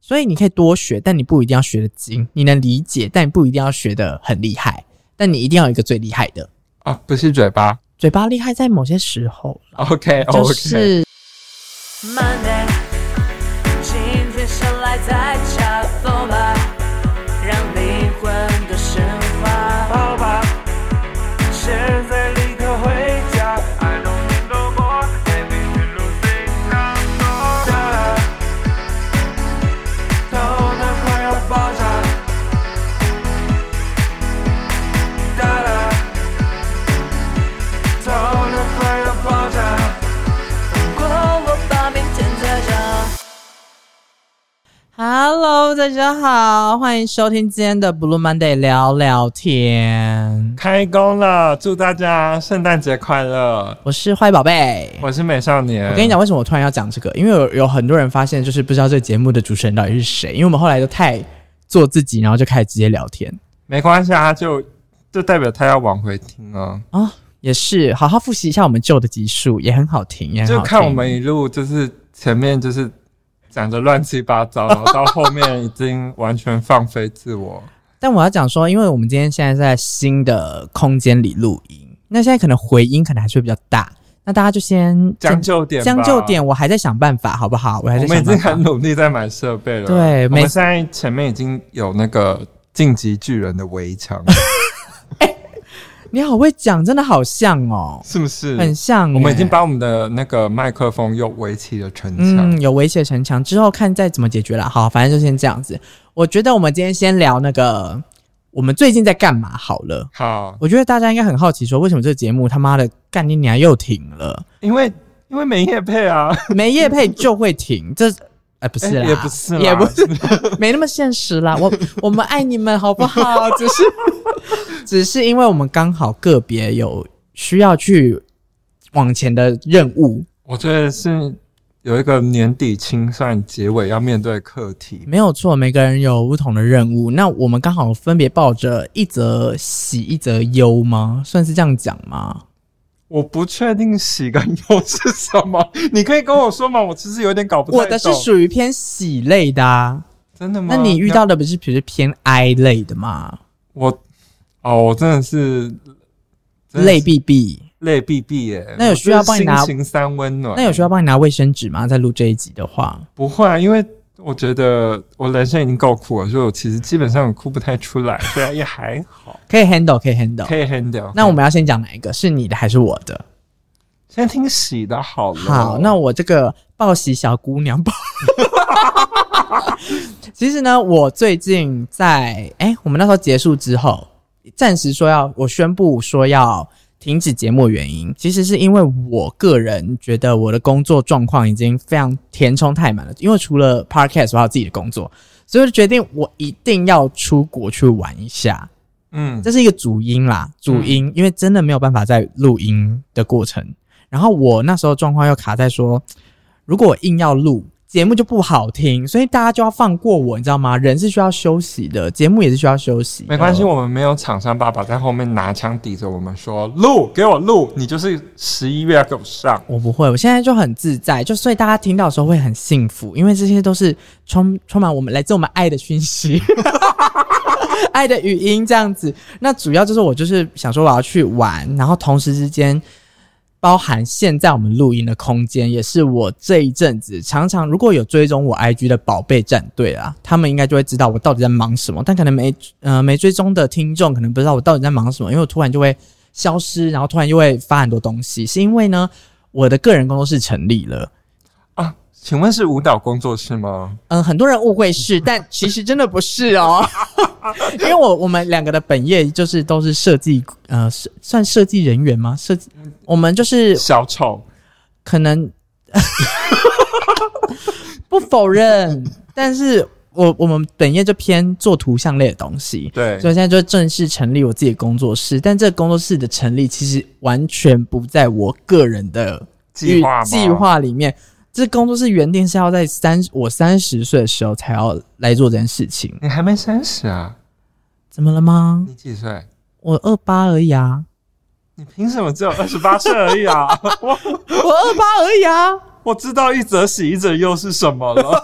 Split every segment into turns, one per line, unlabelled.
所以你可以多学，但你不一定要学的精。你能理解，但你不一定要学的很厉害。但你一定要有一个最厉害的
啊，不是嘴巴，
嘴巴厉害在某些时候。
OK，
就是
Monday，
今天想来再加风吧，
Hello，大家好，欢迎收听今天的 Blue Monday 聊聊天。
开工了，祝大家圣诞节快乐！
我是坏宝贝，
我是美少年。
我跟你讲，为什么我突然要讲这个？因为有有很多人发现，就是不知道这个节目的主持人到底是谁。因为我们后来都太做自己，然后就开始直接聊天。
没关系啊，就就代表他要往回听啊。
哦，也是，好好复习一下我们旧的集数，也很好听，也很好听。
就看我们一路就是前面就是讲的乱七八糟，然后到后面已经完全放飞自我。
但我要讲说，因为我们今天现在在新的空间里录音，那现在可能回音可能还是会比较大，那大家就先
将就点，
将就点，我还在想办法，好不好？我还在想办法。
我们已经很努力在买设备了。
对，
我们现在前面已经有那个晋级巨人的围墙。
欸，你好会讲，真的好像哦，
是不是？
很像。
我们已经把我们的那个麦克风又围起了城墙，
嗯，有围起了城墙之后，看再怎么解决了。好，反正就先这样子。我觉得我们今天先聊那个我们最近在干嘛好了。
好，
我觉得大家应该很好奇，说为什么这个节目他妈的干你娘又停了？
因为因为没业配啊，
没业配就会停。这哎、欸，不是啦，
欸、也不是，
也不是，没那么现实啦。我我们爱你们，好不好？只是只是因为我们刚好个别有需要去往前的任务。
我觉得是有一个年底清算结尾要面对课题，
没有错。每个人有不同的任务，那我们刚好分别抱着一则喜，一则忧吗？算是这样讲吗？
我不确定喜跟忧是什么，你可以跟我说吗？我其实有点搞不太懂。
我的是属于偏喜类的啊，
真的吗？
那你遇到的不是比如偏哀类的吗？
我哦，我真的是
泪必必，
泪必必耶。
那有需要帮你拿
心情三温暖？
那有需要帮你拿卫生纸吗？在录这一集的话，
不会啊，因为我觉得我人生已经够苦了，所以我其实基本上哭不太出来，对啊，也还好，
可以 handle，可以 handle，
可以 handle。
那我们要先讲哪一个？是你的还是我的？
先听喜的好了。
好，那我这个报喜小姑娘报。其实呢，我最近在哎、欸，我们那时候结束之后，暂时说要我宣布说要停止节目，原因其实是因为我个人觉得我的工作状况已经非常填充太满了。因为除了 Podcast，我还有自己的工作，所以我就决定我一定要出国去玩一下。嗯，这是一个主因啦，主因，嗯、因为真的没有办法在录音的过程。然后我那时候状况又卡在说，如果我硬要录节目就不好听，所以大家就要放过我，你知道吗？人是需要休息的，节目也是需要休息。
没关系，我们没有厂商爸爸在后面拿枪抵着我们说录，给我录，你就是十一月要给我上。
我不会，我现在就很自在，就所以大家听到的时候会很幸福，因为这些都是充充满我们来自我们爱的讯息，爱的语音这样子。那主要就是我就是想说我要去玩，然后同时之间。包含现在我们录音的空间，也是我这一阵子常常如果有追踪我 IG 的宝贝战队啊，他们应该就会知道我到底在忙什么。但可能没呃没追踪的听众可能不知道我到底在忙什么，因为我突然就会消失，然后突然又会发很多东西，是因为呢我的个人工作室成立了
啊。请问是舞蹈工作室吗？
嗯，很多人误会是，但其实真的不是哦。因为我我们两个的本业就是都是设计，呃，算设计人员吗？设计，我们就是
小丑，
可能 不否认，但是我我们本业就偏做图像类的东西，
对，
所以现在就正式成立我自己的工作室。但这个工作室的成立其实完全不在我个人的计划计划里面。这工作室原定是要在三我三十岁的时候才要来做这件事情。
你还没三十啊？
怎么了吗？
你几岁？
我二八而已啊。
你凭什么只有二十八岁而已啊？我
我二八而已啊。
我知道一则喜一则忧是什么了。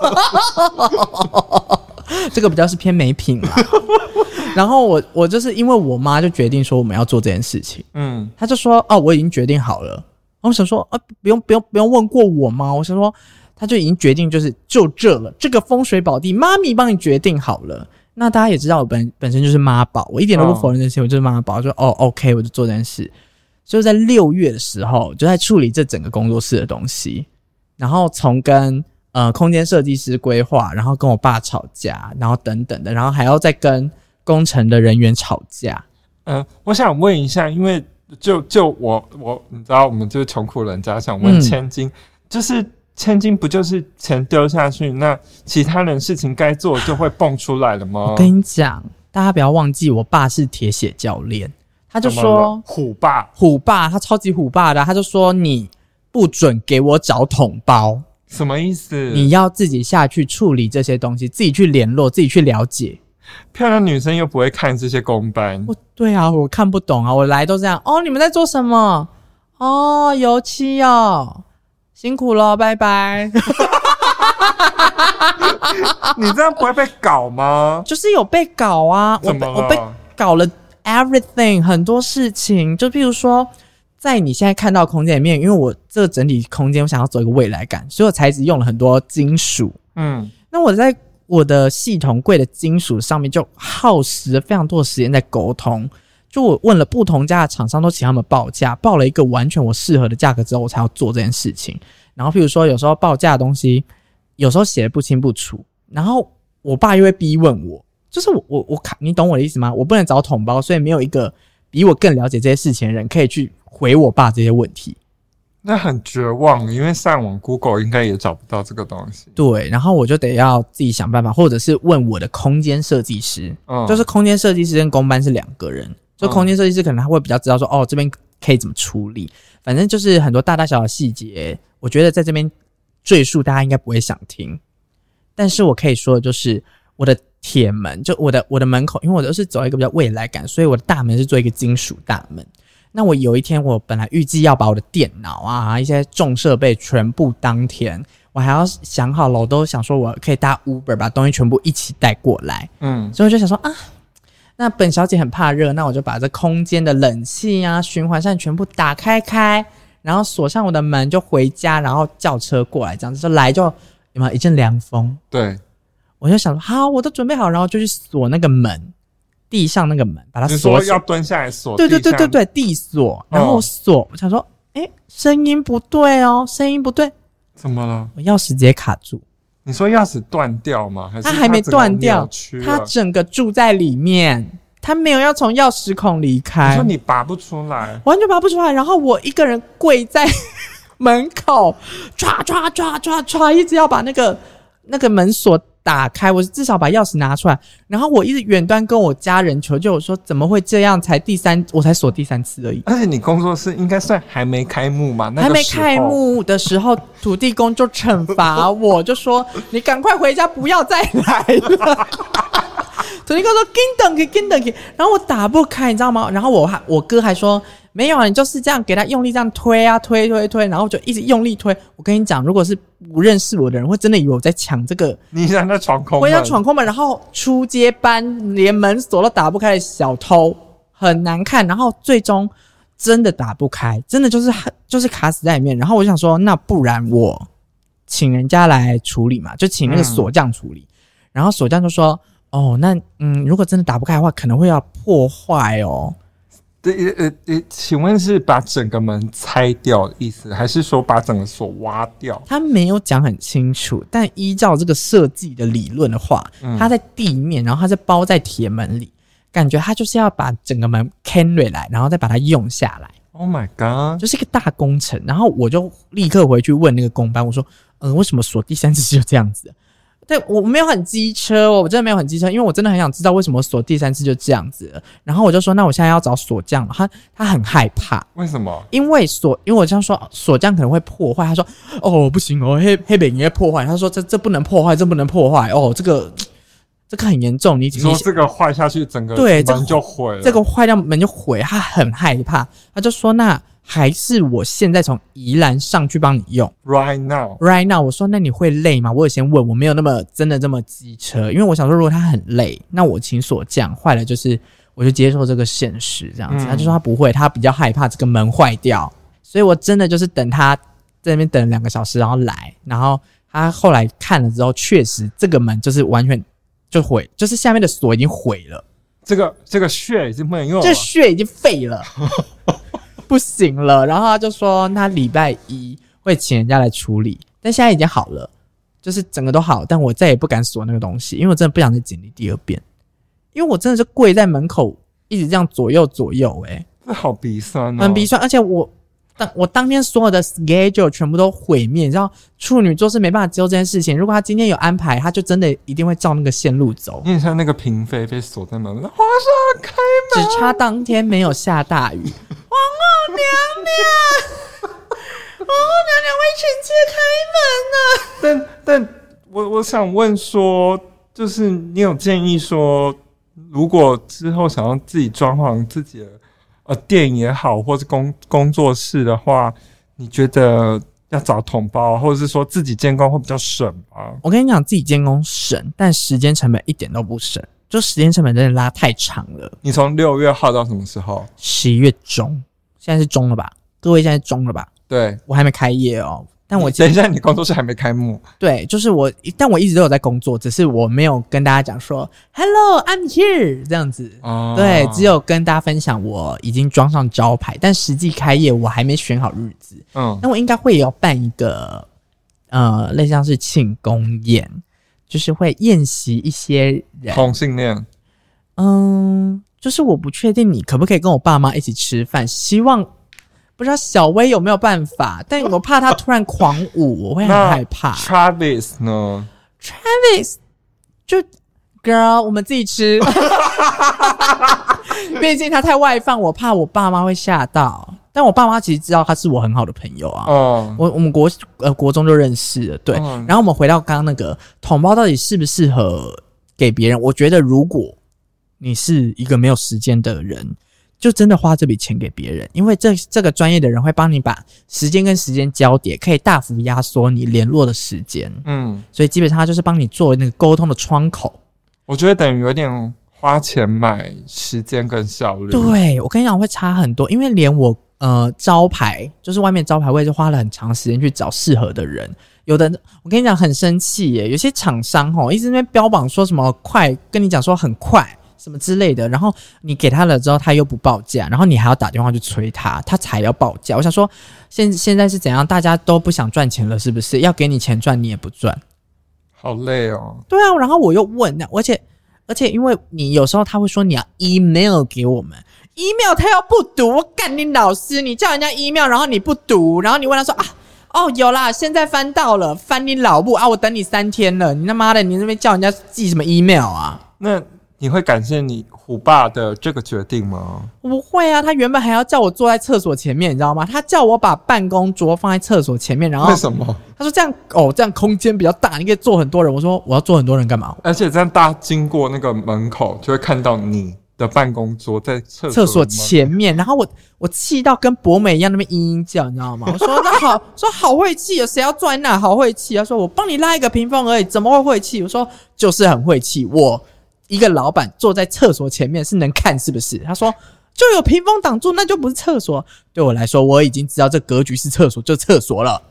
这个比较是偏美品嘛。然后我我就是因为我妈就决定说我们要做这件事情，嗯，她就说哦，我已经决定好了。我想说啊，不用不用不用问过我吗？我想说，她就已经决定就是就这了，这个风水宝地，妈咪帮你决定好了。那大家也知道，我本本身就是妈宝，我一点都不否认这些，哦、我就是妈宝。就哦，OK，我就做这件事。就在六月的时候，就在处理这整个工作室的东西，然后从跟呃空间设计师规划，然后跟我爸吵架，然后等等的，然后还要再跟。工程的人员吵架，
嗯、呃，我想问一下，因为就就我我你知道，我们就是穷苦人家，想问千金，嗯、就是千金不就是钱丢下去，那其他人事情该做就会蹦出来了吗？
我跟你讲，大家不要忘记，我爸是铁血教练，他就说
虎爸
虎爸，他超级虎爸的，他就说你不准给我找桶包，
什么意思？
你要自己下去处理这些东西，自己去联络，自己去了解。
漂亮女生又不会看这些公班，
对啊，我看不懂啊，我来都这样哦。你们在做什么？哦，油漆哦，辛苦了，拜拜。
你这样不会被搞吗？
就是有被搞啊，我被我被搞了 everything 很多事情，就譬如说，在你现在看到空间里面，因为我这个整体空间，我想要走一个未来感，所以我材质用了很多金属。嗯，那我在。我的系统柜的金属上面就耗时了非常多的时间在沟通，就我问了不同家的厂商，都请他们报价，报了一个完全我适合的价格之后，我才要做这件事情。然后，譬如说有时候报价的东西，有时候写的不清不楚，然后我爸又会逼问我，就是我我我卡，你懂我的意思吗？我不能找统包，所以没有一个比我更了解这些事情的人可以去回我爸这些问题。
那很绝望，因为上网 Google 应该也找不到这个东西。
对，然后我就得要自己想办法，或者是问我的空间设计师。嗯，就是空间设计师跟工班是两个人，就空间设计师可能他会比较知道说，哦，这边可以怎么处理。反正就是很多大大小小细节，我觉得在这边赘述大家应该不会想听。但是我可以说的就是，我的铁门，就我的我的门口，因为我都是走一个比较未来感，所以我的大门是做一个金属大门。那我有一天，我本来预计要把我的电脑啊，一些重设备全部当天，我还要想好了，我都想说我可以搭 Uber 把东西全部一起带过来。嗯，所以我就想说啊，那本小姐很怕热，那我就把这空间的冷气啊、循环扇全部打开开，然后锁上我的门，就回家，然后叫车过来，这样子就来就有没有一阵凉风？
对，
我就想说好，我都准备好，然后就去锁那个门。地上那个门，把它锁。
要蹲下来锁。
对对对对对，地锁。然后我锁，哦、我想说，哎、欸，声音不对哦，声音不对。
怎么了？
我钥匙直接卡住。
你说钥匙断掉吗？还是它
还没断掉？它整个住在里面，它没有要从钥匙孔离开。
你说你拔不出来，
完全拔不出来。然后我一个人跪在 门口，唰唰唰唰唰，一直要把那个那个门锁。打开，我至少把钥匙拿出来，然后我一直远端跟我家人求救，我说怎么会这样？才第三，我才锁第三次而已。
而且你工作室应该算还没开幕嘛？那个、
还没开幕的时候，土地公就惩罚我，就说你赶快回家，不要再来了。土地公说：“跟等去，紧等去。”然后我打不开，你知道吗？然后我还我哥还说。没有啊，你就是这样给他用力这样推啊推推推，然后就一直用力推。我跟你讲，如果是不认识我的人，会真的以为我在抢这个。
你想在闯空门？
我想闯空门，然后出街班连门锁都打不开的小偷，很难看。然后最终真的打不开，真的就是就是卡死在里面。然后我想说，那不然我请人家来处理嘛，就请那个锁匠处理。嗯、然后锁匠就说：“哦，那嗯，如果真的打不开的话，可能会要破坏哦。”
对，呃呃，请问是把整个门拆掉的意思，还是说把整个锁挖掉？
他没有讲很清楚，但依照这个设计的理论的话，嗯、它在地面，然后它是包在铁门里，感觉它就是要把整个门 carry 来，然后再把它用下来。
Oh my god！
就是一个大工程。然后我就立刻回去问那个工班，我说：“嗯、呃，为什么锁第三次就这样子？”对，我没有很机车哦，我真的没有很机车，因为我真的很想知道为什么锁第三次就这样子了。然后我就说，那我现在要找锁匠了。他他很害怕，
为什么？
因为锁，因为我这样说，锁匠可能会破坏。他说，哦，不行哦，黑黑北你会破坏。他说，这这不能破坏，这不能破坏。哦，这个这个很严重。你，
你说这个坏下去，整个
对
门就毁了。
这个坏掉门就毁，他很害怕。他就说，那还是我现在从宜兰上去帮你用
？Right now,
right now。我说那你会累吗？我有先问，我没有那么真的这么机车，因为我想说如果他很累，那我请锁匠坏了就是我就接受这个现实这样子。嗯、他就说他不会，他比较害怕这个门坏掉，所以我真的就是等他在那边等两个小时，然后来，然后他后来看了之后，确实这个门就是完全就毁，就是下面的锁已经毁了。
这个这个血已经不能用了，
这血已经废了，不行了。然后他就说他礼拜一会请人家来处理，但现在已经好了，就是整个都好。但我再也不敢锁那个东西，因为我真的不想再经历第二遍，因为我真的是跪在门口一直这样左右左右、欸，哎，
这好鼻酸哦，
很鼻酸，而且我。当我当天所有的 schedule 全部都毁灭，你知道处女座是没办法接受这件事情。如果他今天有安排，他就真的一定会照那个线路走。
你像那个嫔妃被锁在门，皇上开门，
只差当天没有下大雨。皇后娘娘，皇后娘娘为臣妾开门呢。
但但我我想问说，就是你有建议说，如果之后想要自己装潢自己的。呃，店也好，或是工工作室的话，你觉得要找同胞，或者是说自己监工会比较省吗？
我跟你讲，自己监工省，但时间成本一点都不省，就时间成本真的拉太长了。
你从六月耗到什么时候？
十一月中，现在是中了吧？各位现在中了吧？
对，
我还没开业哦。但我
等一下，你工作室还没开幕？
对，就是我，但我一直都有在工作，只是我没有跟大家讲说 “Hello, I'm here” 这样子。哦，对，只有跟大家分享我已经装上招牌，但实际开业我还没选好日子。嗯，那我应该会要办一个呃，类似像是庆功宴，就是会宴席一些人。
同性恋？
嗯，就是我不确定你可不可以跟我爸妈一起吃饭，希望。不知道小薇有没有办法，但我怕他突然狂舞，我会很害怕。
Travis 呢
？Travis 就 Girl，我们自己吃。毕竟他太外放，我怕我爸妈会吓到。但我爸妈其实知道他是我很好的朋友啊。哦，我我们国呃国中就认识了，对。然后我们回到刚刚那个统包到底适不适合给别人？我觉得如果你是一个没有时间的人。就真的花这笔钱给别人，因为这这个专业的人会帮你把时间跟时间交叠，可以大幅压缩你联络的时间。嗯，所以基本上他就是帮你做那个沟通的窗口。
我觉得等于有点花钱买时间跟效率。
对，我跟你讲会差很多，因为连我呃招牌，就是外面招牌，我也是花了很长时间去找适合的人。有的我跟你讲很生气耶，有些厂商吼一直在那边标榜说什么快，跟你讲说很快。什么之类的，然后你给他了之后，他又不报价，然后你还要打电话去催他，他才要报价。我想说，现现在是怎样？大家都不想赚钱了，是不是？要给你钱赚，你也不赚，
好累哦。
对啊，然后我又问，而且而且，因为你有时候他会说你要 email 给我们，email 他要不读，我干你老师，你叫人家 email，然后你不读，然后你问他说啊，哦有啦，现在翻到了，翻你老母啊，我等你三天了，你他妈的，你那边叫人家寄什么 email 啊？
那。你会感谢你虎爸的这个决定吗？
我不会啊，他原本还要叫我坐在厕所前面，你知道吗？他叫我把办公桌放在厕所前面，然后
为什么？
他说这样哦，这样空间比较大，你可以坐很多人。我说我要坐很多人干嘛？
而且这样大家经过那个门口就会看到你的办公桌在厕
厕所前面，然后我我气到跟博美一样，那边嘤嘤叫，你知道吗？我说那好，说好晦气啊，谁要坐在那？好晦气啊！说我帮你拉一个屏风而已，怎么会晦气？我说就是很晦气，我。一个老板坐在厕所前面是能看是不是？他说就有屏风挡住，那就不是厕所。对我来说，我已经知道这格局是厕所就厕所了，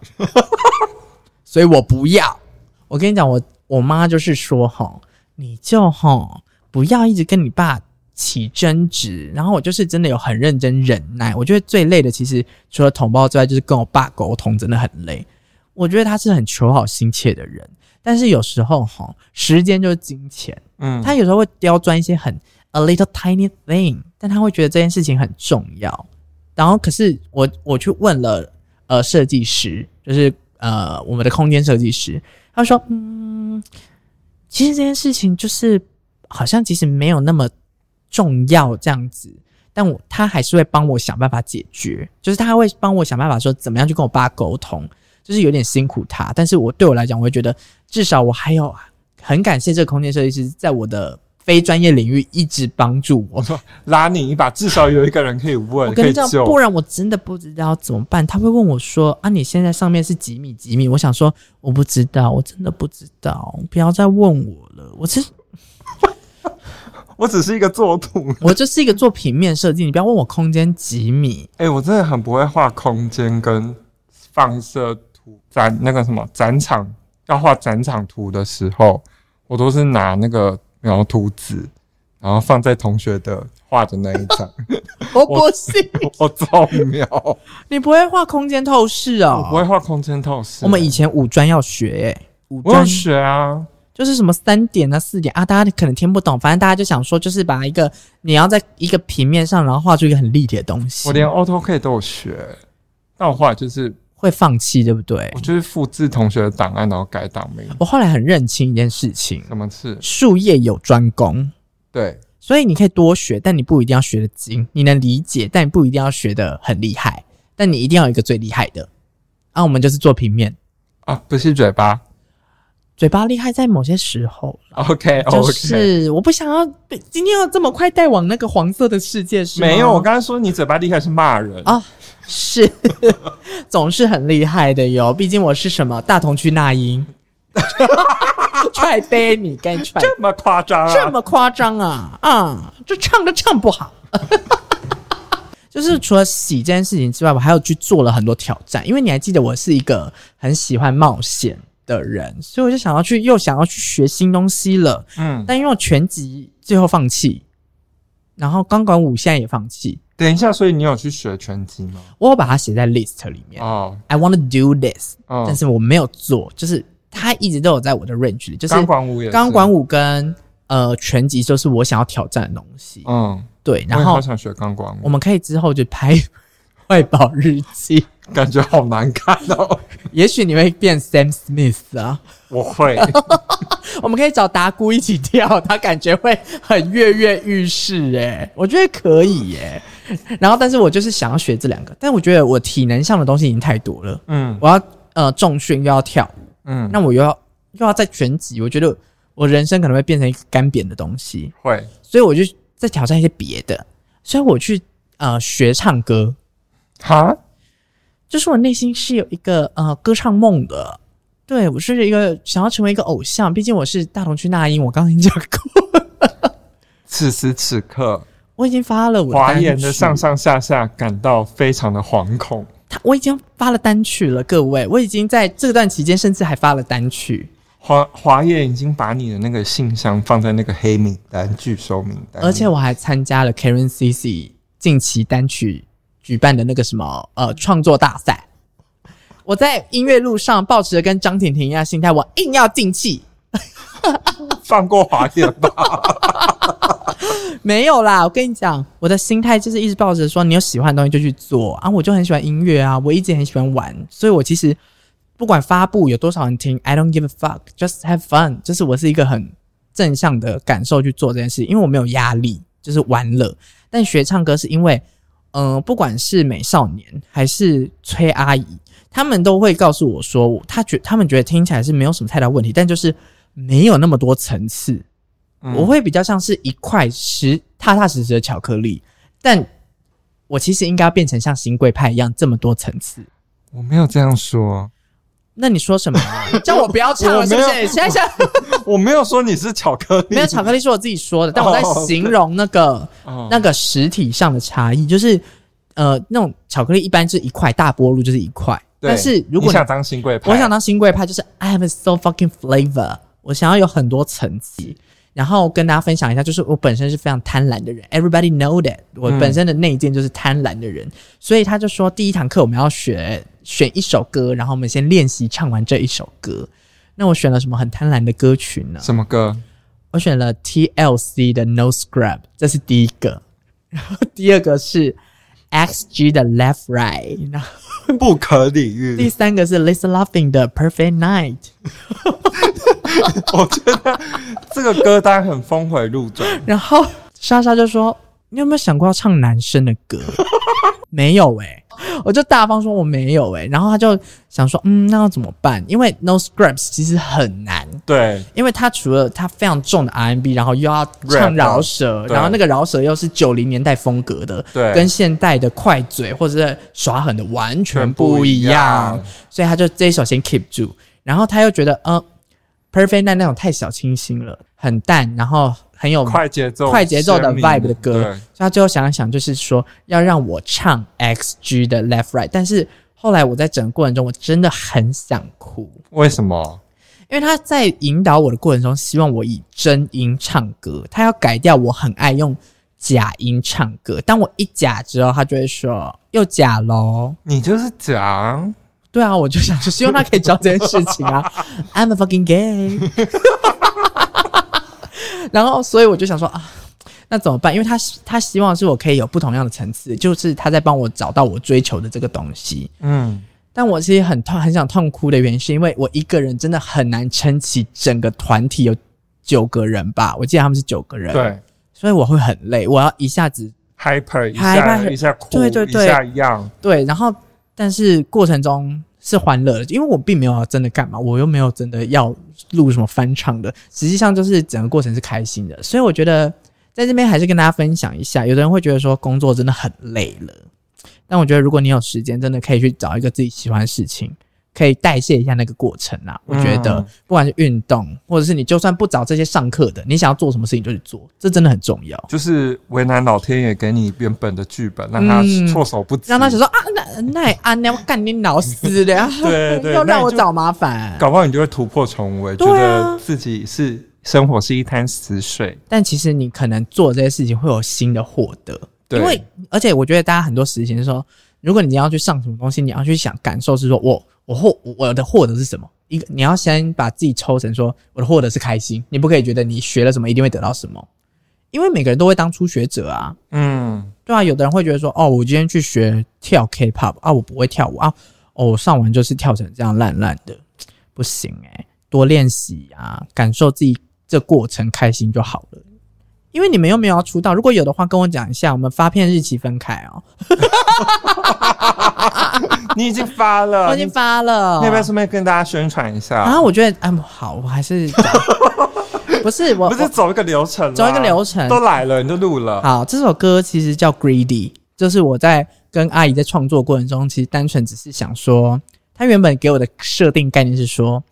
所以我不要。我跟你讲，我我妈就是说哈，你就哈不要一直跟你爸起争执。然后我就是真的有很认真忍耐。我觉得最累的其实除了同胞之外，就是跟我爸沟通真的很累。我觉得他是很求好心切的人。但是有时候哈，时间就是金钱。嗯，他有时候会刁钻一些很 a little tiny thing，但他会觉得这件事情很重要。然后，可是我我去问了呃设计师，就是呃我们的空间设计师，他说嗯，其实这件事情就是好像其实没有那么重要这样子，但我他还是会帮我想办法解决，就是他会帮我想办法说怎么样去跟我爸沟通。就是有点辛苦他，但是我对我来讲，我会觉得至少我还有很感谢这个空间设计师在我的非专业领域一直帮助我。
我说拉你一把，至少有一个人可以问，
我跟你讲，
可以救。
不然我真的不知道怎么办。他会问我说：“啊，你现在上面是几米几米？”我想说我不知道，我真的不知道，不要再问我了。我是
我只是一个作图，
我就是一个做平面设计，你不要问我空间几米。
哎、欸，我真的很不会画空间跟放射图展那个什么展场，要画展场图的时候，我都是拿那个描图纸，然后放在同学的画的那一张。
我不信，
我照描。
你不会画空间透视哦？
我不会画空间透视。
我们以前五专要学、欸，哎，五专
要学啊。
就是什么三点啊、四点啊，大家可能听不懂。反正大家就想说，就是把一个你要在一个平面上，然后画出一个很立体的东西。
我连 AutoCAD 都有学，但我后来就是
会放弃，对不对？
我就是复制同学的档案，然后改档名。
我后来很认清一件事情：
什么事？
术业有专攻。
对，
所以你可以多学，但你不一定要学的精。你能理解，但你不一定要学的很厉害。但你一定要有一个最厉害的。啊，我们就是做平面
啊，不是嘴巴。
嘴巴厉害在某些时候
，OK，
就是我不想要今天要这么快带往那个黄色的世界是吗？
没有，我刚才说你嘴巴厉害是骂人
啊，是 总是很厉害的哟。毕竟我是什么大同区那英，踹飞你该踹，
这么夸张啊？
这么夸张啊？啊，这唱都唱不好。就是除了洗这件事情之外，我还有去做了很多挑战。因为你还记得我是一个很喜欢冒险的人，所以我就想要去，又想要去学新东西了。嗯，但因为我拳击最后放弃，然后钢管舞现在也放弃。
等一下，所以你有去学拳击吗？
我有把它写在 list 里面。
哦
，I want to do this，
哦，
但是我没有做，就是它一直都有在我的 range 里。就是
钢管舞也，
钢管舞跟呃拳击就是我想要挑战的东西。
嗯，
对。然后
我好想学钢管舞，
我们可以之后就拍 外保日记。
感觉好难看哦。
也许你会变 Sam Smith 啊，
我会。
我们可以找达姑一起跳，他感觉会很跃跃欲试诶，我觉得可以诶。然后，但是我就是想要学这两个，但我觉得我体能上的东西已经太多了。嗯，我要呃重训又要跳舞，嗯，那我又要又要再拳击，我觉得我人生可能会变成一个干瘪的东西。
会，
所以我就再挑战一些别的，所以我去呃学唱歌。
哈？
就是我内心是有一个呃歌唱梦的，对，我是一个想要成为一个偶像，毕竟我是大同区那英，我刚刚已经讲过。
此时此刻，
我已经发了我的
华研的上上下下感到非常的惶恐。
他我已经发了单曲了，各位，我已经在这段期间甚至还发了单曲。
华华研已经把你的那个信箱放在那个黑名单拒收名单，
而且我还参加了 Karen CC 近期单曲。举办的那个什么呃创作大赛，我在音乐路上抱持着跟张婷婷一样心态，我硬要进去，
放过华研吧？
没有啦，我跟你讲，我的心态就是一直抱着说，你有喜欢的东西就去做啊，我就很喜欢音乐啊，我一直很喜欢玩，所以我其实不管发布有多少人听，I don't give a fuck，just have fun，就是我是一个很正向的感受去做这件事，因为我没有压力，就是玩乐。但学唱歌是因为。嗯、呃，不管是美少年还是崔阿姨，他们都会告诉我说，他觉他们觉得听起来是没有什么太大问题，但就是没有那么多层次。嗯、我会比较像是一块实踏踏实实的巧克力，但我其实应该要变成像新贵派一样这么多层次。
我没有这样说。
那你说什么？叫我不要唱了，是不是？现在想
我没有说你是巧克力，
没有巧克力是我自己说的，但我在形容那个、oh. 那个实体上的差异，就是呃，那种巧克力一般是一块大波露就是一块，但是如果你
你想当新贵派，
我想当新贵派，就是 I have so fucking flavor，我想要有很多层级，然后跟大家分享一下，就是我本身是非常贪婪的人，everybody know that，我本身的内建就是贪婪的人，嗯、所以他就说第一堂课我们要学。选一首歌，然后我们先练习唱完这一首歌。那我选了什么很贪婪的歌曲呢？
什么歌？
我选了 TLC 的 No Scrub，这是第一个。然后第二个是 XG 的 Left Right，然后
不可理喻。
第三个是 Lisa Loving 的 Perfect Night。
我觉得这个歌单很峰回路转。
然后莎莎就说：“你有没有想过要唱男生的歌？” 没有诶、欸。我就大方说我没有诶、欸，然后他就想说，嗯，那要怎么办？因为 No Scrubs 其实很难，
对，
因为他除了他非常重的 R&B，然后又要唱饶舌，然后那个饶舌又是九零年代风格的，
对，
跟现代的快嘴或者是耍狠的完全不一样，所以他就这一首先 keep 住，然后他又觉得，嗯、呃、，Perfect Night 那种太小清新了，很淡，然后很有
快节奏、
快节奏的 vibe 的歌，所以他最后想一想，就是说要让我唱 XG 的 Left Right，但是后来我在整个过程中，我真的很想哭，
为什么？
因为他在引导我的过程中，希望我以真音唱歌，他要改掉我很爱用假音唱歌。当我一假之后，他就会说又假喽。
你就是假，
对啊，我就想说，希望他可以知道这件事情啊。I'm a fucking gay。然后，所以我就想说啊，那怎么办？因为他他希望是我可以有不同样的层次，就是他在帮我找到我追求的这个东西。嗯。但我其实很痛，很想痛哭的原因，是因为我一个人真的很难撑起整个团体，有九个人吧，我记得他们是九个人，
对，
所以我会很累，我要一下子
hyper 一下 hyper, 一下哭，
对对对，
一下一样，
对，然后但是过程中是欢乐的，因为我并没有要真的干嘛，我又没有真的要录什么翻唱的，实际上就是整个过程是开心的，所以我觉得在这边还是跟大家分享一下，有的人会觉得说工作真的很累了。但我觉得，如果你有时间，真的可以去找一个自己喜欢的事情，可以代谢一下那个过程啊。我觉得，不管是运动，或者是你就算不找这些上课的，你想要做什么事情就去做，这真的很重要。
就是为难老天爷给你原本的剧本，让他措手不及，
让他想说啊，那那啊，那要干你老师的，
对对，
又让我找麻烦，
搞不好你就会突破重围，觉得自己是生活是一滩死水。
但其实你可能做这些事情会有新的获得。因为，而且我觉得大家很多事情是说，如果你要去上什么东西，你要去想感受是说我我获我的获得是什么？一个你要先把自己抽成说我的获得是开心，你不可以觉得你学了什么一定会得到什么，因为每个人都会当初学者啊，嗯，对啊，有的人会觉得说哦，我今天去学跳 K-pop 啊，我不会跳舞啊，哦，我上完就是跳成这样烂烂的，不行诶、欸，多练习啊，感受自己这过程开心就好了。因为你们又没有要出道，如果有的话，跟我讲一下，我们发片日期分开哦。
你已经发了，
我已经发了，
你要不要顺便跟大家宣传一下？
然后我觉得，嗯，好，我还是不是我
不是走一个流程，
走一个流程
都来了，你就录了。
好，这首歌其实叫《Greedy》，就是我在跟阿姨在创作过程中，其实单纯只是想说，她原本给我的设定概念是说，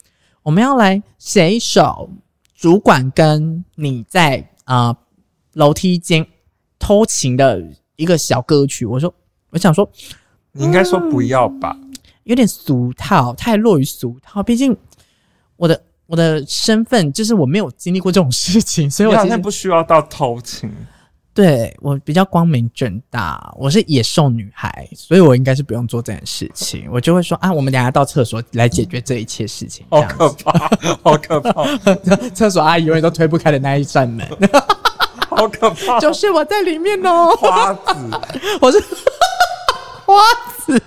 我们要来写一首主管跟你在啊。呃楼梯间偷情的一个小歌曲，我说，我想说，
你应该说不要吧，
嗯，有点俗套，太落于俗套。毕竟我的我的身份就是我没有经历过这种事情，所以我好像
不需要到偷情。
对，我比较光明正大，我是野兽女孩，所以我应该是不用做这件事情。我就会说啊，我们等下到厕所来解决这一切事情。
好可怕，好可怕！
厕所阿姨永远都推不开的那一扇门。
好可怕！
就是我在里面哦，
花子，
我是花子。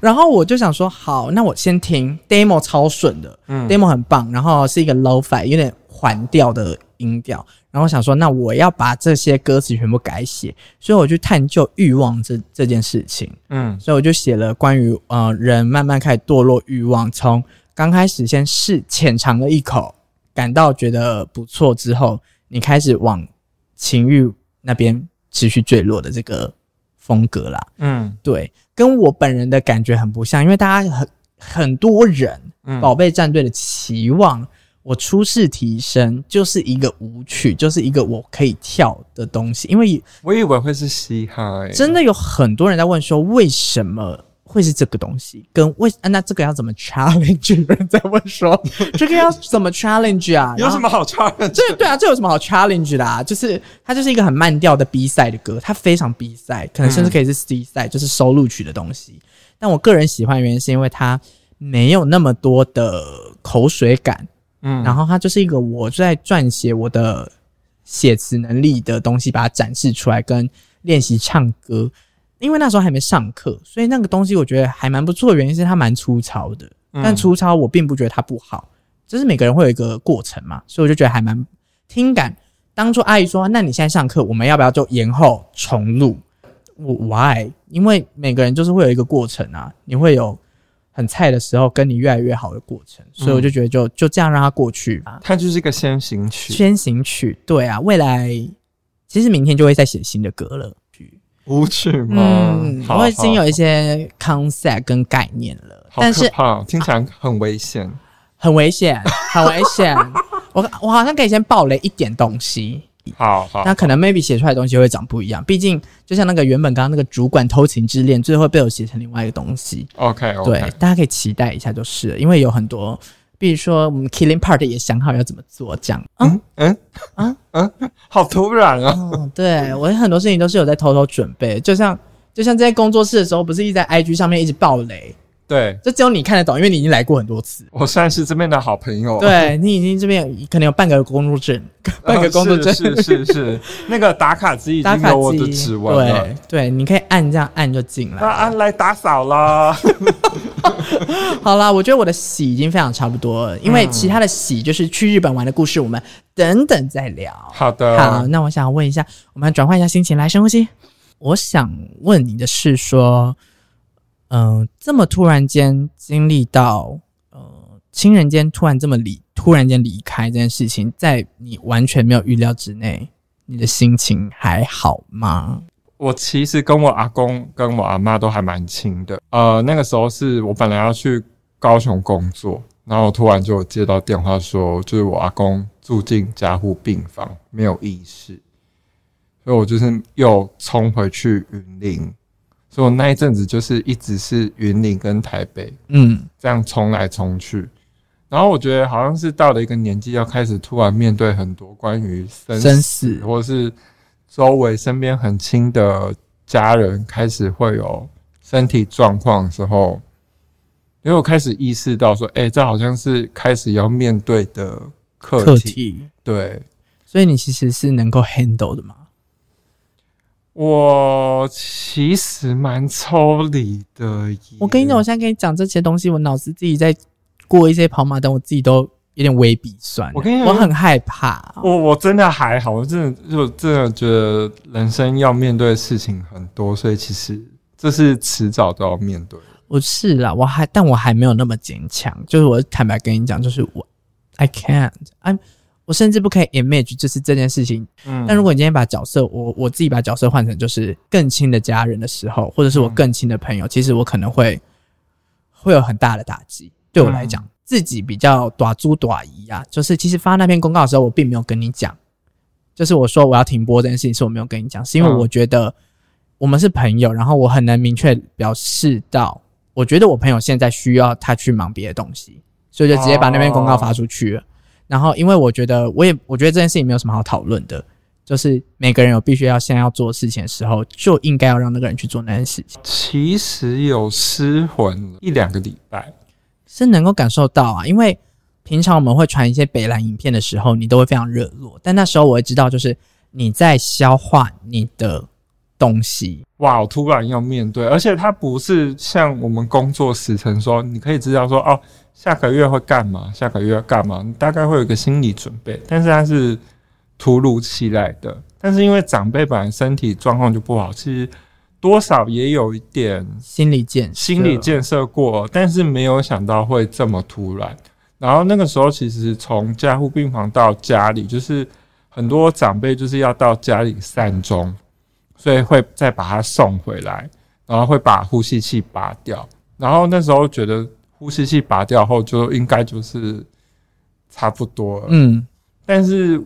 然后我就想说，好，那我先听 demo 超顺的，嗯，demo 很棒，然后是一个 low fi，有点缓调的音调。然后我想说，那我要把这些歌词全部改写，所以我去探究欲望这这件事情，嗯，所以我就写了关于呃人慢慢开始堕落欲望，从刚开始先试浅尝了一口，感到觉得不错之后。你开始往情欲那边持续坠落的这个风格啦，嗯，对，跟我本人的感觉很不像，因为大家很很多人，嗯，宝贝战队的期望我初试提升就是一个舞曲，就是一个我可以跳的东西，因为
我以为会是嘻哈，欸，
真的有很多人在问说为什么。会是这个东西，跟为啊，那这个要怎么 challenge？有人在问说，这个要怎么 challenge 啊？
有什么好 challenge？
这对啊，这有什么好 challenge 的啊？就是它就是一个很慢调的 B 赛的歌，它非常 B 赛，可能甚至可以是 C 赛，嗯，就是收录曲的东西。但我个人喜欢的原因是因为它没有那么多的口水感，嗯，然后它就是一个我在撰写我的写词能力的东西，把它展示出来，跟练习唱歌。因为那时候还没上课，所以那个东西我觉得还蛮不错的。原因是它蛮粗糙的，但粗糙我并不觉得它不好，就是每个人会有一个过程嘛，所以我就觉得还蛮听感。当初阿姨说：“那你现在上课，我们要不要就延后重录？”我 why？因为每个人就是会有一个过程啊，你会有很菜的时候，跟你越来越好的过程。所以我就觉得就，就就这样让它过去吧。
它就是一个先行曲，
先行曲。对啊，未来其实明天就会再写新的歌了。
舞曲吗？
嗯，我已经有一些 concept 跟概念了，但是
听起来很危险，
很危险，很危险。我我好像可以先爆雷一点东西。
好好，
那可能 maybe 写出来的东西会长不一样，毕竟就像那个原本刚刚那个主管偷情之恋，最后被我写成另外一个东西。
OK，, okay.
对，大家可以期待一下就是了，因为有很多，比如说我们 Killing Part 也想好要怎么做，这样。
嗯嗯嗯嗯，好突然啊！
哦、对我很多事情都是有在偷偷准备，就像就像在工作室的时候，不是一直在 IG 上面一直爆雷。
对，
就只有你看得懂，因为你已经来过很多次。
我算是这边的好朋友。
对，你已经这边可能有半个工作证，半个工作证，
是是是，是，那个打卡机已经有我的指纹了。
对对，你可以按这样按就进来。
那按来打扫啦。
好啦，我觉得我的喜已经非常差不多了，因为其他的喜就是去日本玩的故事，我们等等再聊。
好的，
好，那我想问一下，我们转换一下心情，来深呼吸。我想问你的是说。嗯、呃，这么突然间经历到呃亲人间突然这么离突然间离开这件事情，在你完全没有预料之内，你的心情还好吗？
我其实跟我阿公跟我阿妈都还蛮亲的。呃，那个时候是我本来要去高雄工作，然后突然就接到电话说，就是我阿公住进加护病房，没有意识，所以我就是又冲回去云林。所以我那一阵子就是一直是云林跟台北，嗯，这样冲来冲去。然后我觉得好像是到了一个年纪，要开始突然面对很多关于生死，生死，或者是周围身边很亲的家人开始会有身体状况的时候，因为我开始意识到说，哎、欸，这好像是开始要面对的课题。课题。对，
所以你其实是能够 handle 的吗？
我其实蛮抽离的。
我跟你讲，我现在跟你讲这些东西，我脑子自己在过一些跑马灯，我自己都有点微鼻酸。我跟你讲，我很害怕。
我我真的还好，我真的就真的觉得人生要面对的事情很多，所以其实这是迟早都要面对。
我是啦，我还但我还没有那么坚强。就是我坦白跟你讲，就是我 I can't，I'm。我甚至不可以 image 就是这件事情，嗯，但如果你今天把角色，我我自己把角色换成就是更亲的家人的时候，或者是我更亲的朋友，嗯，其实我可能会会有很大的打击。对我来讲，嗯，自己比较短租短移啊，就是其实发那篇公告的时候，我并没有跟你讲，就是我说我要停播这件事情是我没有跟你讲，是因为我觉得我们是朋友，然后我很难明确表示到，我觉得我朋友现在需要他去忙别的东西，所以就直接把那篇公告发出去了。哦然后，因为我觉得，我也我觉得这件事情没有什么好讨论的，就是每个人有必须要现在要做事情的时候，就应该要让那个人去做那件事情。
其实有失魂一两个礼拜，
是能够感受到啊。因为平常我们会传一些北蓝影片的时候，你都会非常热络，但那时候我会知道，就是你在消化你的东西。
哇，我突然要面对，而且它不是像我们工作时程说，你可以知道说哦。下个月会干嘛？下个月要干嘛？你大概会有一个心理准备，但是它是突如其来的。但是因为长辈本来身体状况就不好，其实多少也有一点
心理建
心理建设过，但是没有想到会这么突然。然后那个时候其实从加护病房到家里，就是很多长辈就是要到家里善终，所以会再把他送回来，然后会把呼吸器拔掉。然后那时候觉得。呼吸器拔掉后，就应该就是差不多了。嗯，但是，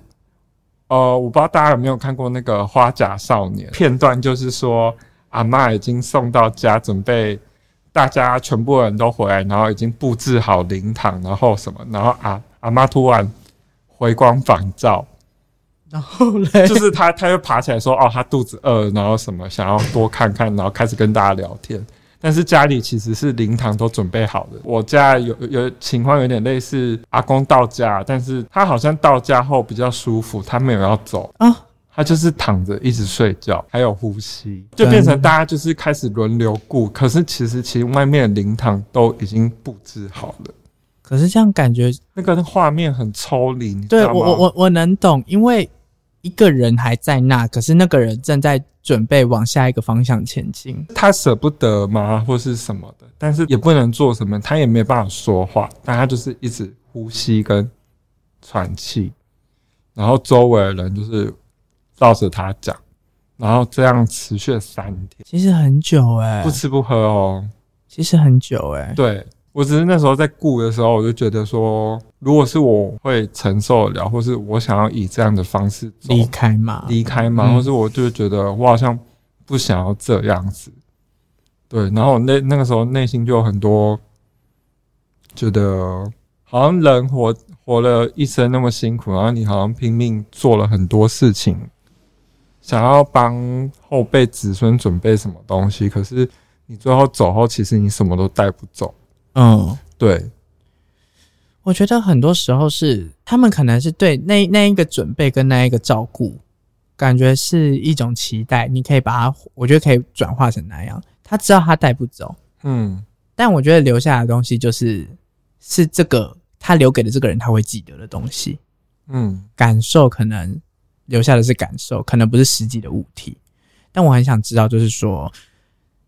呃，我不知道大家有没有看过那个《花甲少年》片段，就是说阿妈已经送到家，准备大家全部人都回来，然后已经布置好灵堂，然后什么，然后阿阿妈突然回光返照，
然后嘞，
就是他他又爬起来说：“哦，他肚子饿，然后什么想要多看看，然后开始跟大家聊天。”但是家里其实是灵堂都准备好的。我家有有情况有点类似，阿公到家，但是他好像到家后比较舒服，他没有要走啊，他就是躺着一直睡觉，还有呼吸，就变成大家就是开始轮流顾。可是其实其实外面的灵堂都已经布置好了。
可是这样感觉
那个画面很抽离，
对，我我我我能懂，因为一个人还在那，可是那个人正在准备往下一个方向前进。
他舍不得吗，或是什么的？但是也不能做什么，他也没办法说话，但他就是一直呼吸跟喘气，然后周围的人就是照着他讲，然后这样持续了三天，
其实很久哎、欸，
不吃不喝哦，
其实很久哎、欸，
对。我只是那时候在顾的时候，我就觉得说，如果是我会承受得了，或是我想要以这样的方式
离开嘛，
离开嘛，嗯、或是我就觉得我好像不想要这样子。对，然后那那个时候内心就有很多觉得，好像人活活了一生那么辛苦，然后你好像拼命做了很多事情，想要帮后辈子孙准备什么东西，可是你最后走后，其实你什么都带不走。嗯，对，
我觉得很多时候是他们可能是对那那一个准备跟那一个照顾，感觉是一种期待，你可以把它，我觉得可以转化成那样。他知道他带不走，嗯，但我觉得留下来的东西就是是这个他留给的这个人他会记得的东西，嗯，感受可能留下的是感受，可能不是实际的物体，但我很想知道，就是说。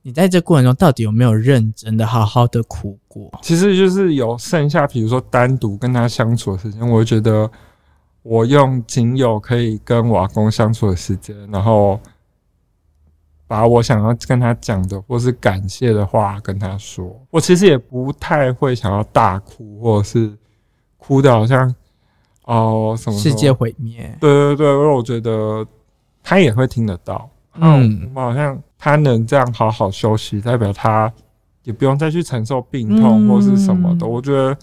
你在这过程中到底有没有认真的好好的哭过？
其实就是有剩下，比如说单独跟他相处的时间，我会觉得我用仅有可以跟我阿公相处的时间，然后把我想要跟他讲的或是感谢的话跟他说。我其实也不太会想要大哭，或者是哭的好像哦什么
世界毁灭。
对对对，因为我觉得他也会听得到。嗯，我好像。他能这样好好休息，代表他也不用再去承受病痛或是什么的。嗯、我觉得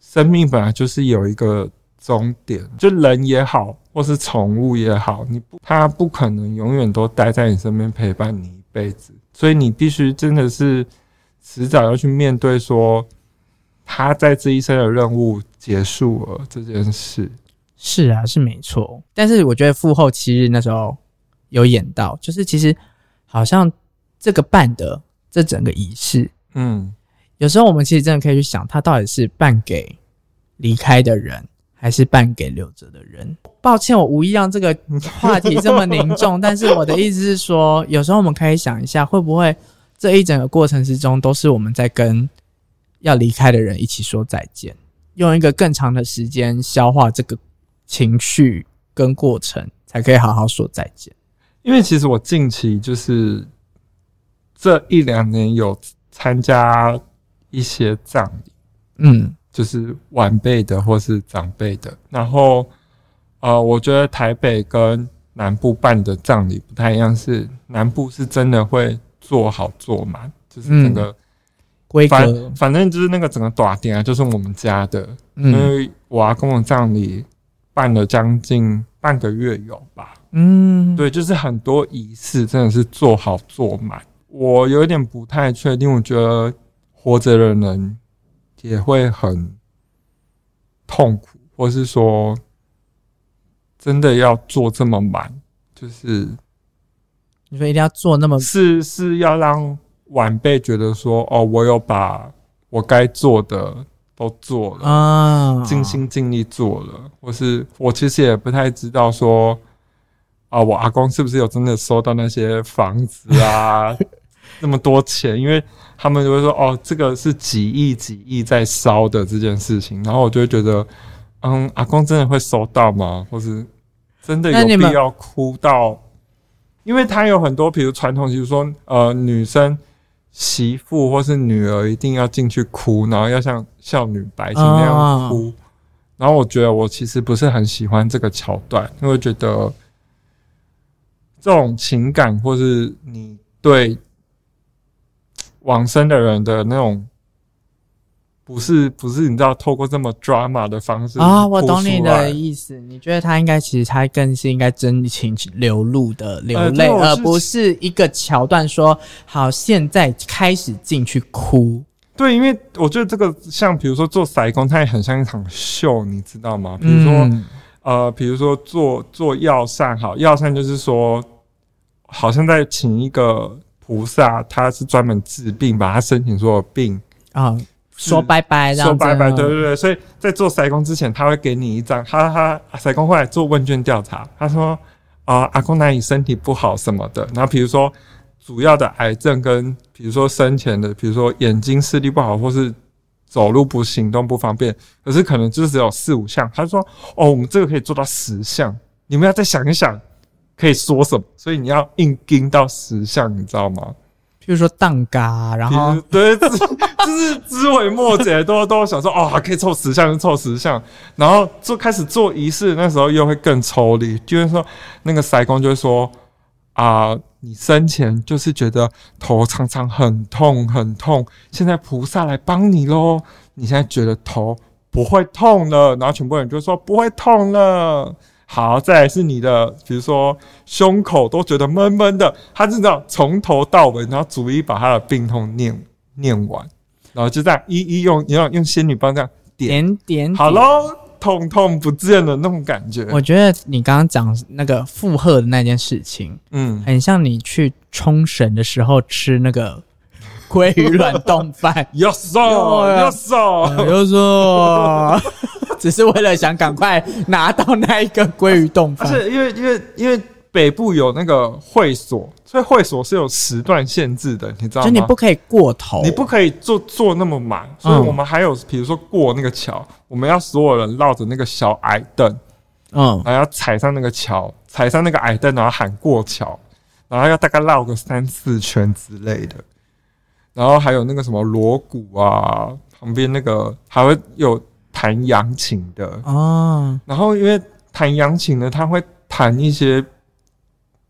生命本来就是有一个终点，就人也好，或是宠物也好，你不，他不可能永远都待在你身边陪伴你一辈子，所以你必须真的是迟早要去面对，说他在这一生的任务结束了这件事。
是啊，是没错。但是我觉得父后七日那时候有演到，就是其实。好像这个办的这整个仪式，嗯，有时候我们其实真的可以去想，他到底是办给离开的人，还是办给留着的人？抱歉，我无意让这个话题这么凝重，但是我的意思是说，有时候我们可以想一下，会不会这一整个过程之中，都是我们在跟要离开的人一起说再见，用一个更长的时间消化这个情绪跟过程，才可以好好说再见。
因为其实我近期就是这一两年有参加一些葬礼，嗯，就是晚辈的或是长辈的。然后，呃，我觉得台北跟南部办的葬礼不太一样，是南部是真的会做好做满，就是整个规格，反反正就是那个整个大厅啊，就是我们家的，因为我阿公的葬礼办了将近半个月有吧。嗯，对，就是很多仪式真的是做好做满，我有点不太确定。我觉得活着的人也会很痛苦，或是说真的要做这么满，就是
你说一定要做那么
是是要让晚辈觉得说哦，我有把我该做的都做了啊，尽心尽力做了，或是我其实也不太知道说。啊，我阿公是不是有真的收到那些房子啊？那么多钱，因为他们就会说，哦，这个是几亿几亿在烧的这件事情，然后我就会觉得，嗯，阿公真的会收到吗？或是真的有必要哭到？因为他有很多，比如传统，比如说，呃，女生媳妇或是女儿一定要进去哭，然后要像孝女白金那样哭。Oh. 然后我觉得我其实不是很喜欢这个桥段，因为觉得。这种情感，或是你对往生的人的那种，不是不是，你知道，透过这么 drama 的方式
啊、哦，我懂你的意思。你觉得他应该，其实他更是应该真情流露的流泪，呃、而不是一个桥段说好，现在开始进去哭。
对，因为我觉得这个像，比如说做塞工，它也很像一场秀，你知道吗？比如说，嗯、呃，比如说做做药膳，好，药膳就是说。好像在请一个菩萨，他是专门治病，把他申请所有病啊
说拜拜，
说拜拜，对对对。所以在做筛工之前，他会给你一张，他他筛工会来做问卷调查，他说啊、呃，阿公哪里身体不好什么的，然后比如说主要的癌症跟比如说生前的，比如说眼睛视力不好，或是走路不行动不方便，可是可能就是只有四五项，他说哦，我们这个可以做到十项，你们要再想一想。可以说什么？所以你要硬盯到十项，你知道吗？
譬如说当嘎，然后
对，就是枝微末节，都都想说哦，还可以凑十项就凑十项，然后就开始做仪式，那时候又会更抽离，就是说那个塞工就会说啊、呃，你生前就是觉得头常常很痛很痛，现在菩萨来帮你喽，你现在觉得头不会痛了，然后全部人就说不会痛了。好，再来是你的，比如说胸口都觉得闷闷的，他就这样从头到尾，然后逐一把他的病痛念念完，然后就这样一一用，你要用仙女棒这样点
点点，
好喽，痛痛不见了那种感觉。
我觉得你刚刚讲那个负荷的那件事情，嗯，很像你去冲绳的时候吃那个鲑鱼卵冻饭，
有瘦有瘦
有瘦。只是为了想赶快拿到那一个鲑鱼冻饭，
是因为因为因为北部有那个会所，所以会所是有时段限制的，你知道吗？
就你不可以过头，
你不可以坐坐那么满，所以我们还有比如说过那个桥，我们要所有人绕着那个小矮凳，嗯，然后要踩上那个桥，踩上那个矮凳，然后喊过桥，然后要大概绕个三四圈之类的，然后还有那个什么锣鼓啊，旁边那个还会有。弹扬琴的哦，然后因为弹扬琴呢，他会弹一些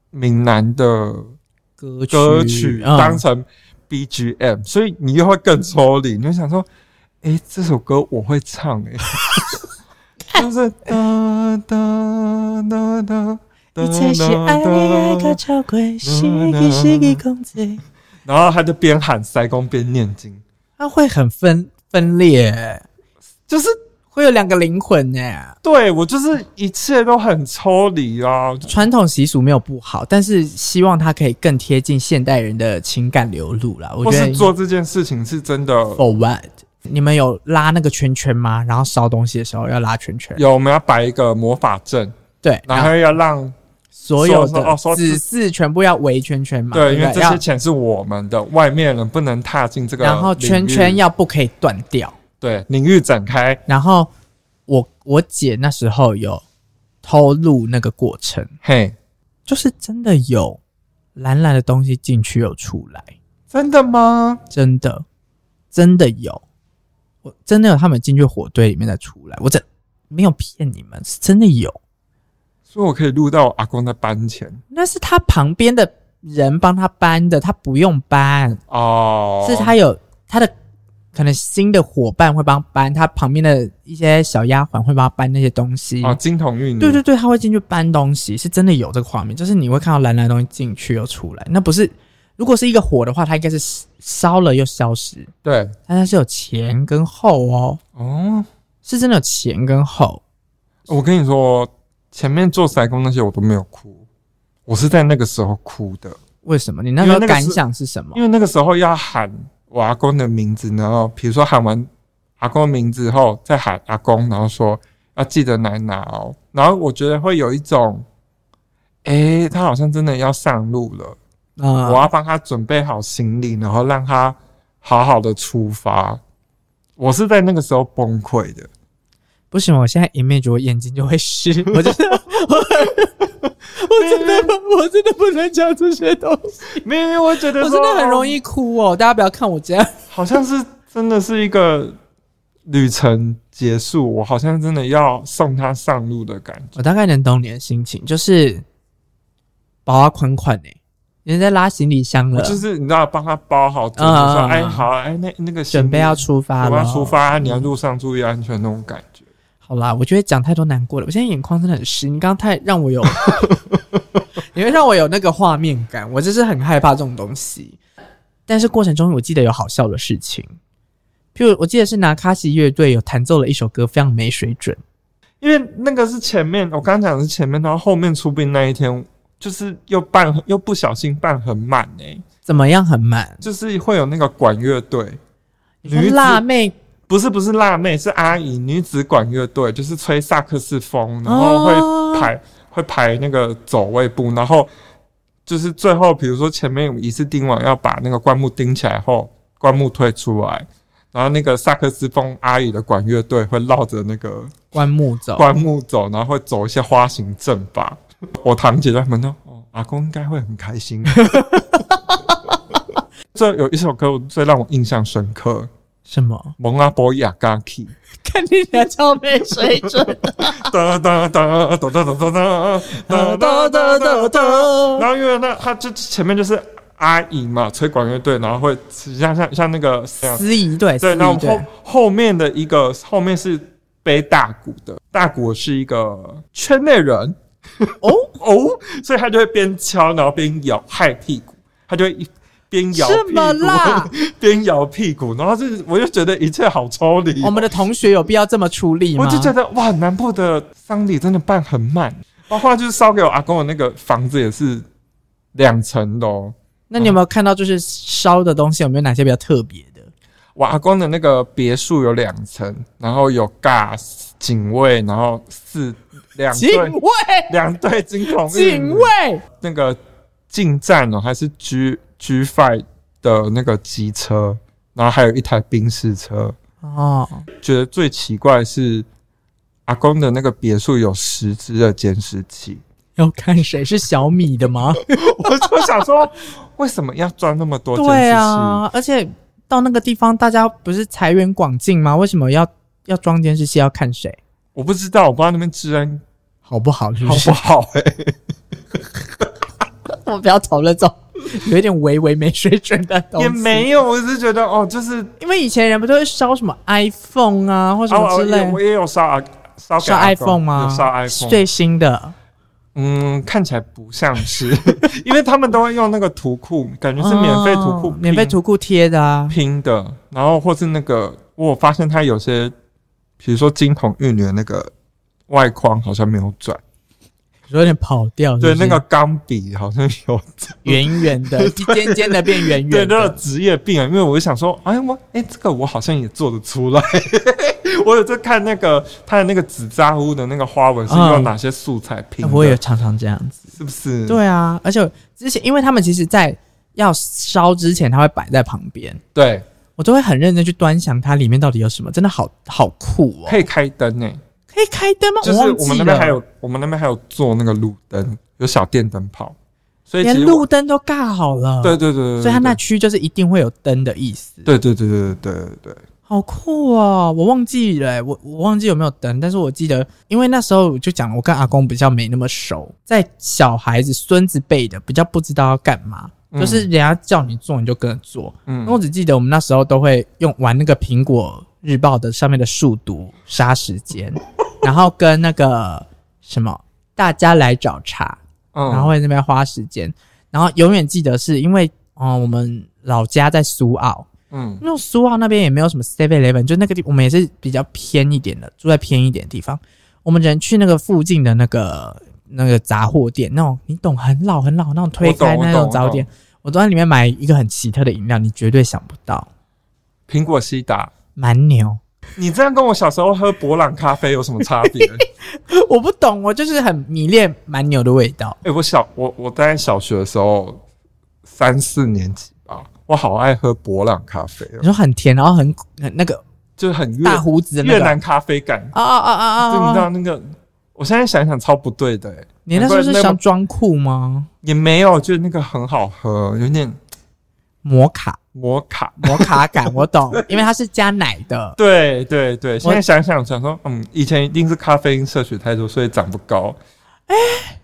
闽南的歌曲，歌曲当成 BGM，嗯，所以你又会更抽离。你就想说，哎，这首歌我会唱，哎，就是哒哒哒哒，一切是爱爱个超贵，是个是个公仔。然后他就边喊塞公边念经，
他会很分分裂。就是会有两个灵魂呢，
对，我就是一切都很抽离啊。
传统习俗没有不好，但是希望它可以更贴近现代人的情感流露啦。我觉得
做这件事情是真的。
For what？你们有拉那个圈圈吗？然后烧东西的时候要拉圈圈。
有，我们要摆一个魔法阵，
对，
然后要让
所有的指示全部要围圈圈嘛。
对，因为这些钱是我们的，外面人不能踏进这个。
然后圈圈要不可以断掉。
对，领域展开。
然后我我姐那时候有偷录那个过程，
嘿，
就是真的有蓝蓝的东西进去又出来，
真的吗？
真的，真的有，我真的有他们进去火堆里面再出来，我这没有骗你们，是真的有。
所以我可以录到阿公在搬钱，
那是他旁边的人帮他搬的，他不用搬。
哦，
是他有他的。可能新的伙伴会帮他搬，他旁边的一些小丫鬟会帮他搬那些东西。
哦，金童玉女。
对对对，他会进去搬东西，是真的有这个画面，就是你会看到蓝蓝的东西进去又出来。那不是，如果是一个火的话，它应该是烧了又消失。
对，
但它是有前跟后哦。
哦，
是真的有前跟后。
我跟你说，前面做筛工那些我都没有哭，我是在那个时候哭的。
为什么？你那时候感想是什么？
因为那个时候要喊。我阿公的名字，然后比如说喊完阿公的名字后，再喊阿公，然后说要记得来拿哦。然后我觉得会有一种，诶，他好像真的要上路了，嗯，我要帮他准备好行李，然后让他好好的出发。我是在那个时候崩溃的，
不行，我现在 image 我眼睛就会湿，我真的。我真的，我真的不能讲这些东西。
没有，没有我觉得
我真的很容易哭哦，大家不要看我这样。
好像是真的是一个旅程结束，我好像真的要送他上路的感觉。
我大概能懂你的心情，就是包啊款款呢，人在拉行李箱了，
就是你知道帮他包好，就是说哎好哎那那个
准备要出发了，
出发，你要路上注意安全那种感觉。
好啦，我觉得讲太多难过了，我现在眼眶真的很湿。你刚刚太让我有，你会让我有那个画面感，我就是很害怕这种东西。但是过程中，我记得有好笑的事情，譬如我记得是拿卡西乐队有弹奏了一首歌，非常没水准。
因为那个是前面，我刚刚讲的是前面，然后后面出殡那一天，就是又办又不小心办很满哎、欸。
怎么样很满？
就是会有那个管乐队，
女辣妹。
不是不是辣妹，是阿姨，女子管乐队，就是吹萨克斯风，然后会排、哦、会排那个走位步，然后就是最后比如说前面一次钉完要把那个棺木钉起来后，棺木退出来，然后那个萨克斯风阿姨的管乐队会绕着那个
棺木走，
棺木走，然后会走一些花形阵法。我堂姐在门口，哦，阿公应该会很开心。这有一首歌最让我印象深刻，
什么？
蒙阿波亚嘎 key，
看你俩超没水准。
哒 哒哒哒哒哒哒哒哒哒哒哒。然后因为那他就前面就是阿姨嘛，吹管乐队，然后会像像像那个司
仪对
对，然后后后面的一个后面是背大鼓的，大鼓是一个圈内人哦哦，所以他就会边敲然后边咬害屁股，他就会一。边摇屁股，边摇屁股，然后就我就觉得一切好抽离。
我们的同学有必要这么出力吗？
我就觉得哇，南部的丧礼真的办很慢，包括就是烧给我阿公的那个房子也是两层的哦。
那你有没有看到就是烧的东西有没有哪些比较特别的？
我阿公的那个别墅有两层，然后有 gas 警卫，然后四两
警卫
两对金童
警卫
那个进站哦，还是居。G5 的那个机车，然后还有一台宾士车哦。觉得最奇怪的是阿公的那个别墅有十只的监视器，
要看谁是小米的吗？
我就想说，为什么要装那么多监视器？
对啊，而且到那个地方，大家不是财源广进吗？为什么要要装监视器？要看谁？
我不知道，我不知道那边治安
好不好是
不是，好不好、欸？哎，
我们不要讨论这种。有一点微微没水准的东西，
也没有，我是觉得哦，就是
因为以前人不都会烧什么 iPhone 啊，或什么之类，
我也有烧烧
烧 iPhone 吗？
烧 iPhone
最新的，
嗯，看起来不像是，因为他们都会用那个图库，感觉是免费图库，
免费图库贴的啊，
拼的，然后或是那个，我发现它有些，比如说金童玉女的那个外框好像没有转。
有点跑调，
对，那个钢笔好像有
圆圆的，尖尖的变圆圆，
对，那个职业病啊。因为我就想说，哎，我哎，这个我好像也做得出来。我有在看那个它的那个纸扎屋的那个花纹是用哪些素材拼的。
我也常常这样子，
是不是？
对啊，而且之前，因为他们其实在要烧之前，他会摆在旁边，
对
我都会很认真去端详它里面到底有什么，真的好好酷哦，
可以开灯呢。
可以开灯吗？
就是我们那边还有，我们那边还有做那个路灯，有小电灯泡，所以
连路灯都架好了。
对对对对，
所以它那区就是一定会有灯的意思。
对对对对对对对，
好酷哦！我忘记了，我我忘记有没有灯，但是我记得，因为那时候就讲，我跟阿公比较没那么熟，在小孩子、孙子辈的比较不知道要干嘛，就是人家叫你做你就跟着做。嗯，我只记得我们那时候都会用玩那个苹果日报的上面的数独杀时间。然后跟那个什么，大家来找茬，嗯，然后会在那边花时间，然后永远记得是因为，哦，我们老家在苏澳，嗯，那苏澳那边也没有什么 Seven Eleven，就那个地，我们也是比较偏一点的，住在偏一点的地方，我们只能去那个附近的那个那个杂货店，那种你懂，很老很老那种推开那种杂货店，我，我都在里面买一个很奇特的饮料，你绝对想不到，
苹果西打
蛮牛。
你这样跟我小时候喝伯朗咖啡有什么差别？
我不懂，我就是很迷恋蛮牛的味道。
哎、欸，我小我我在小学的时候三四年级吧，我好爱喝伯朗咖啡。
你说很甜，然后很很那个，
就是很
大胡子的
越南咖啡感
啊啊啊啊啊！
就你知道那个，我现在想想超不对的、欸。
你那时候是想装酷吗？
也没有，就是那个很好喝，有点。
摩卡，
摩卡，
摩卡感，我懂，因为它是加奶的。
对对对，现在想想想说，嗯，以前一定是咖啡因摄取太多，所以长不高。
哎、欸，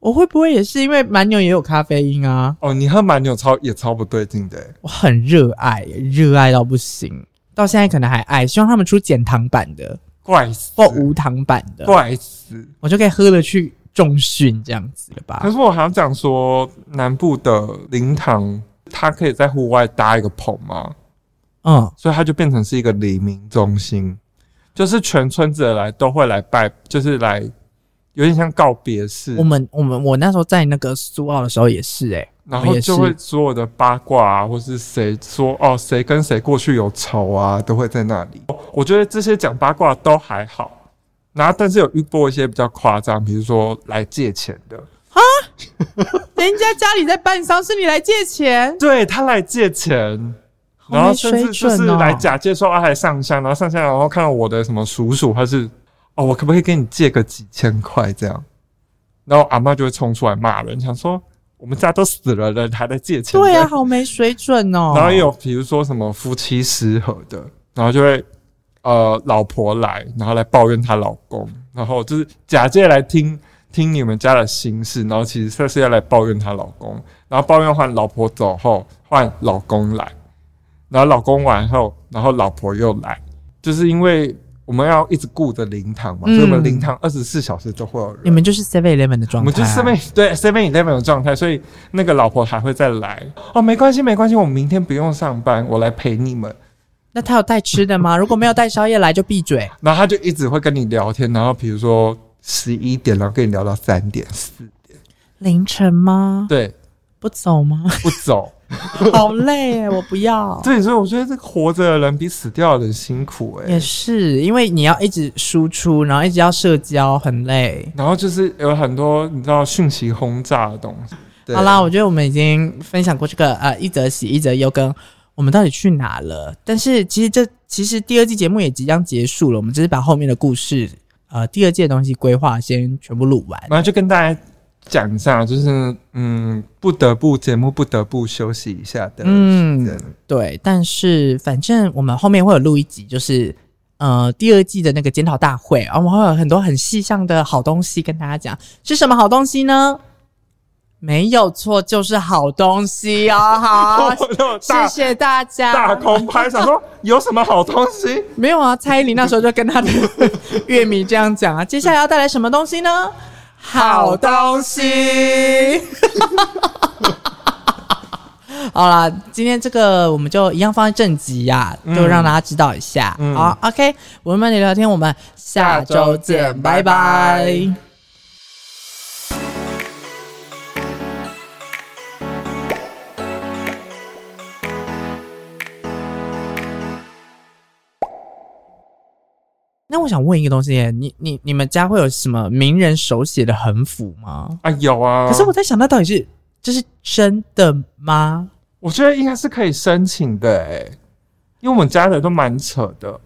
我会不会也是因为蛮牛也有咖啡因啊？
哦，你喝蛮牛超也超不对劲的。
我很热爱，热爱到不行，到现在可能还爱，希望他们出减糖版的，
怪死，
或无糖版的，
怪死，
我就可以喝了去重训这样子了吧？
可是我还要讲说，南部的灵堂。他可以在户外搭一个棚吗？嗯，所以他就变成是一个黎明中心，就是全村子的来都会来拜，就是来有点像告别式。
我们我们我那时候在那个苏澳的时候也是哎、欸，
然后就会所有的八卦啊，或是谁说哦谁跟谁过去有仇啊，都会在那里。我觉得这些讲八卦都还好，然后但是有遇过一些比较夸张，比如说来借钱的啊，
人家家里在办丧事，你来借钱？
对，他来借钱，然后甚至就是来假借说啊来上香，然后上香然后看到我的什么叔叔，他是哦我可不可以跟你借个几千块这样？然后阿嬷就会冲出来骂人，想说。我们家都死了，人还在借钱？
对呀、啊，好没水准哦。
然后也有比如说什么夫妻失和的，然后就会呃老婆来，然后来抱怨她老公，然后就是假借来听听你们家的心事，然后其实这是要来抱怨她老公，然后抱怨换老婆走后换老公来，然后老公完后，然后老婆又来，就是因为。我们要一直顾着灵堂嘛，嗯、所以我们灵堂二十四小时都会有人。
你们就是 Seven Eleven 的状态，我们就是
Seven 对 Seven Eleven 的状态，所以那个老婆还会再来。哦，没关系，没关系，我们明天不用上班，我来陪你们。
那他有带吃的吗？如果没有带宵夜来，就闭嘴。
然后他就一直会跟你聊天，然后比如说十一点，然后跟你聊到三点、四点，
凌晨吗？
对，
不走吗？
不走。
好累哎，我不要。
对，所以我觉得这个活着的人比死掉的人辛苦哎。
也是，因为你要一直输出，然后一直要社交，很累。
然后就是有很多你知道讯息轰炸的东西。
好啦，我觉得我们已经分享过这个呃一则喜一则忧，跟我们到底去哪了。但是其实这其实第二季节目也即将结束了，我们只是把后面的故事呃第二季的东西规划先全部录完，
然后就跟大家。讲一下，就是嗯，不得不节目不得不休息一下的。
嗯，对。但是反正我们后面会有录一集，就是呃第二季的那个检讨大会，我们会有很多很细项的好东西跟大家讲。是什么好东西呢？没有错，就是好东西哦。好，谢谢大家。
大空拍，想说有什么好东西？
没有啊，蔡依林那时候就跟他的 乐迷这样讲啊。接下来要带来什么东西呢？好东西，好啦，今天这个我们就一样放在正集呀、啊，嗯、就让大家知道一下。嗯、好，OK，我们慢点聊天，我们下周见，拜拜。拜拜那我想问一个东西，你你你们家会有什么名人手写的横幅吗？
啊，有啊。
可是我在想，那到底是这是真的吗？
我觉得应该是可以申请的，诶，因为我们家的都蛮扯的。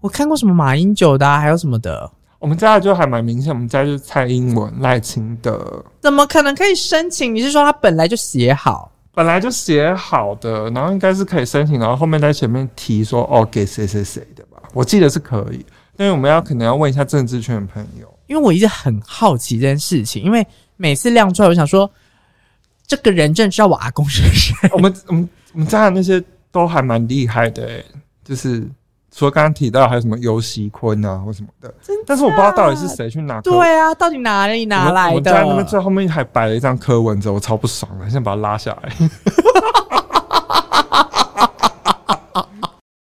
我看过什么马英九的，啊，还有什么的。
我们家的就还蛮明显，我们家就是蔡英文、赖清德。
怎么可能可以申请？你是说他本来就写好，
本来就写好的，然后应该是可以申请，然后后面在前面提说哦，给谁谁谁的吧？我记得是可以。因为我们要可能要问一下政治圈的朋友，
因为我一直很好奇这件事情，因为每次亮出来，我想说，这个人真的知道我阿公是谁？
我们我们我们家的那些都还蛮厉害的，诶，就是除了刚刚提到还有什么尤习坤啊或什么的，的但是我不知道到底是谁去拿。
对啊，到底哪里拿来的？
我，我家那边最后面还摆了一张柯文哲，我超不爽的，现在把他拉下来。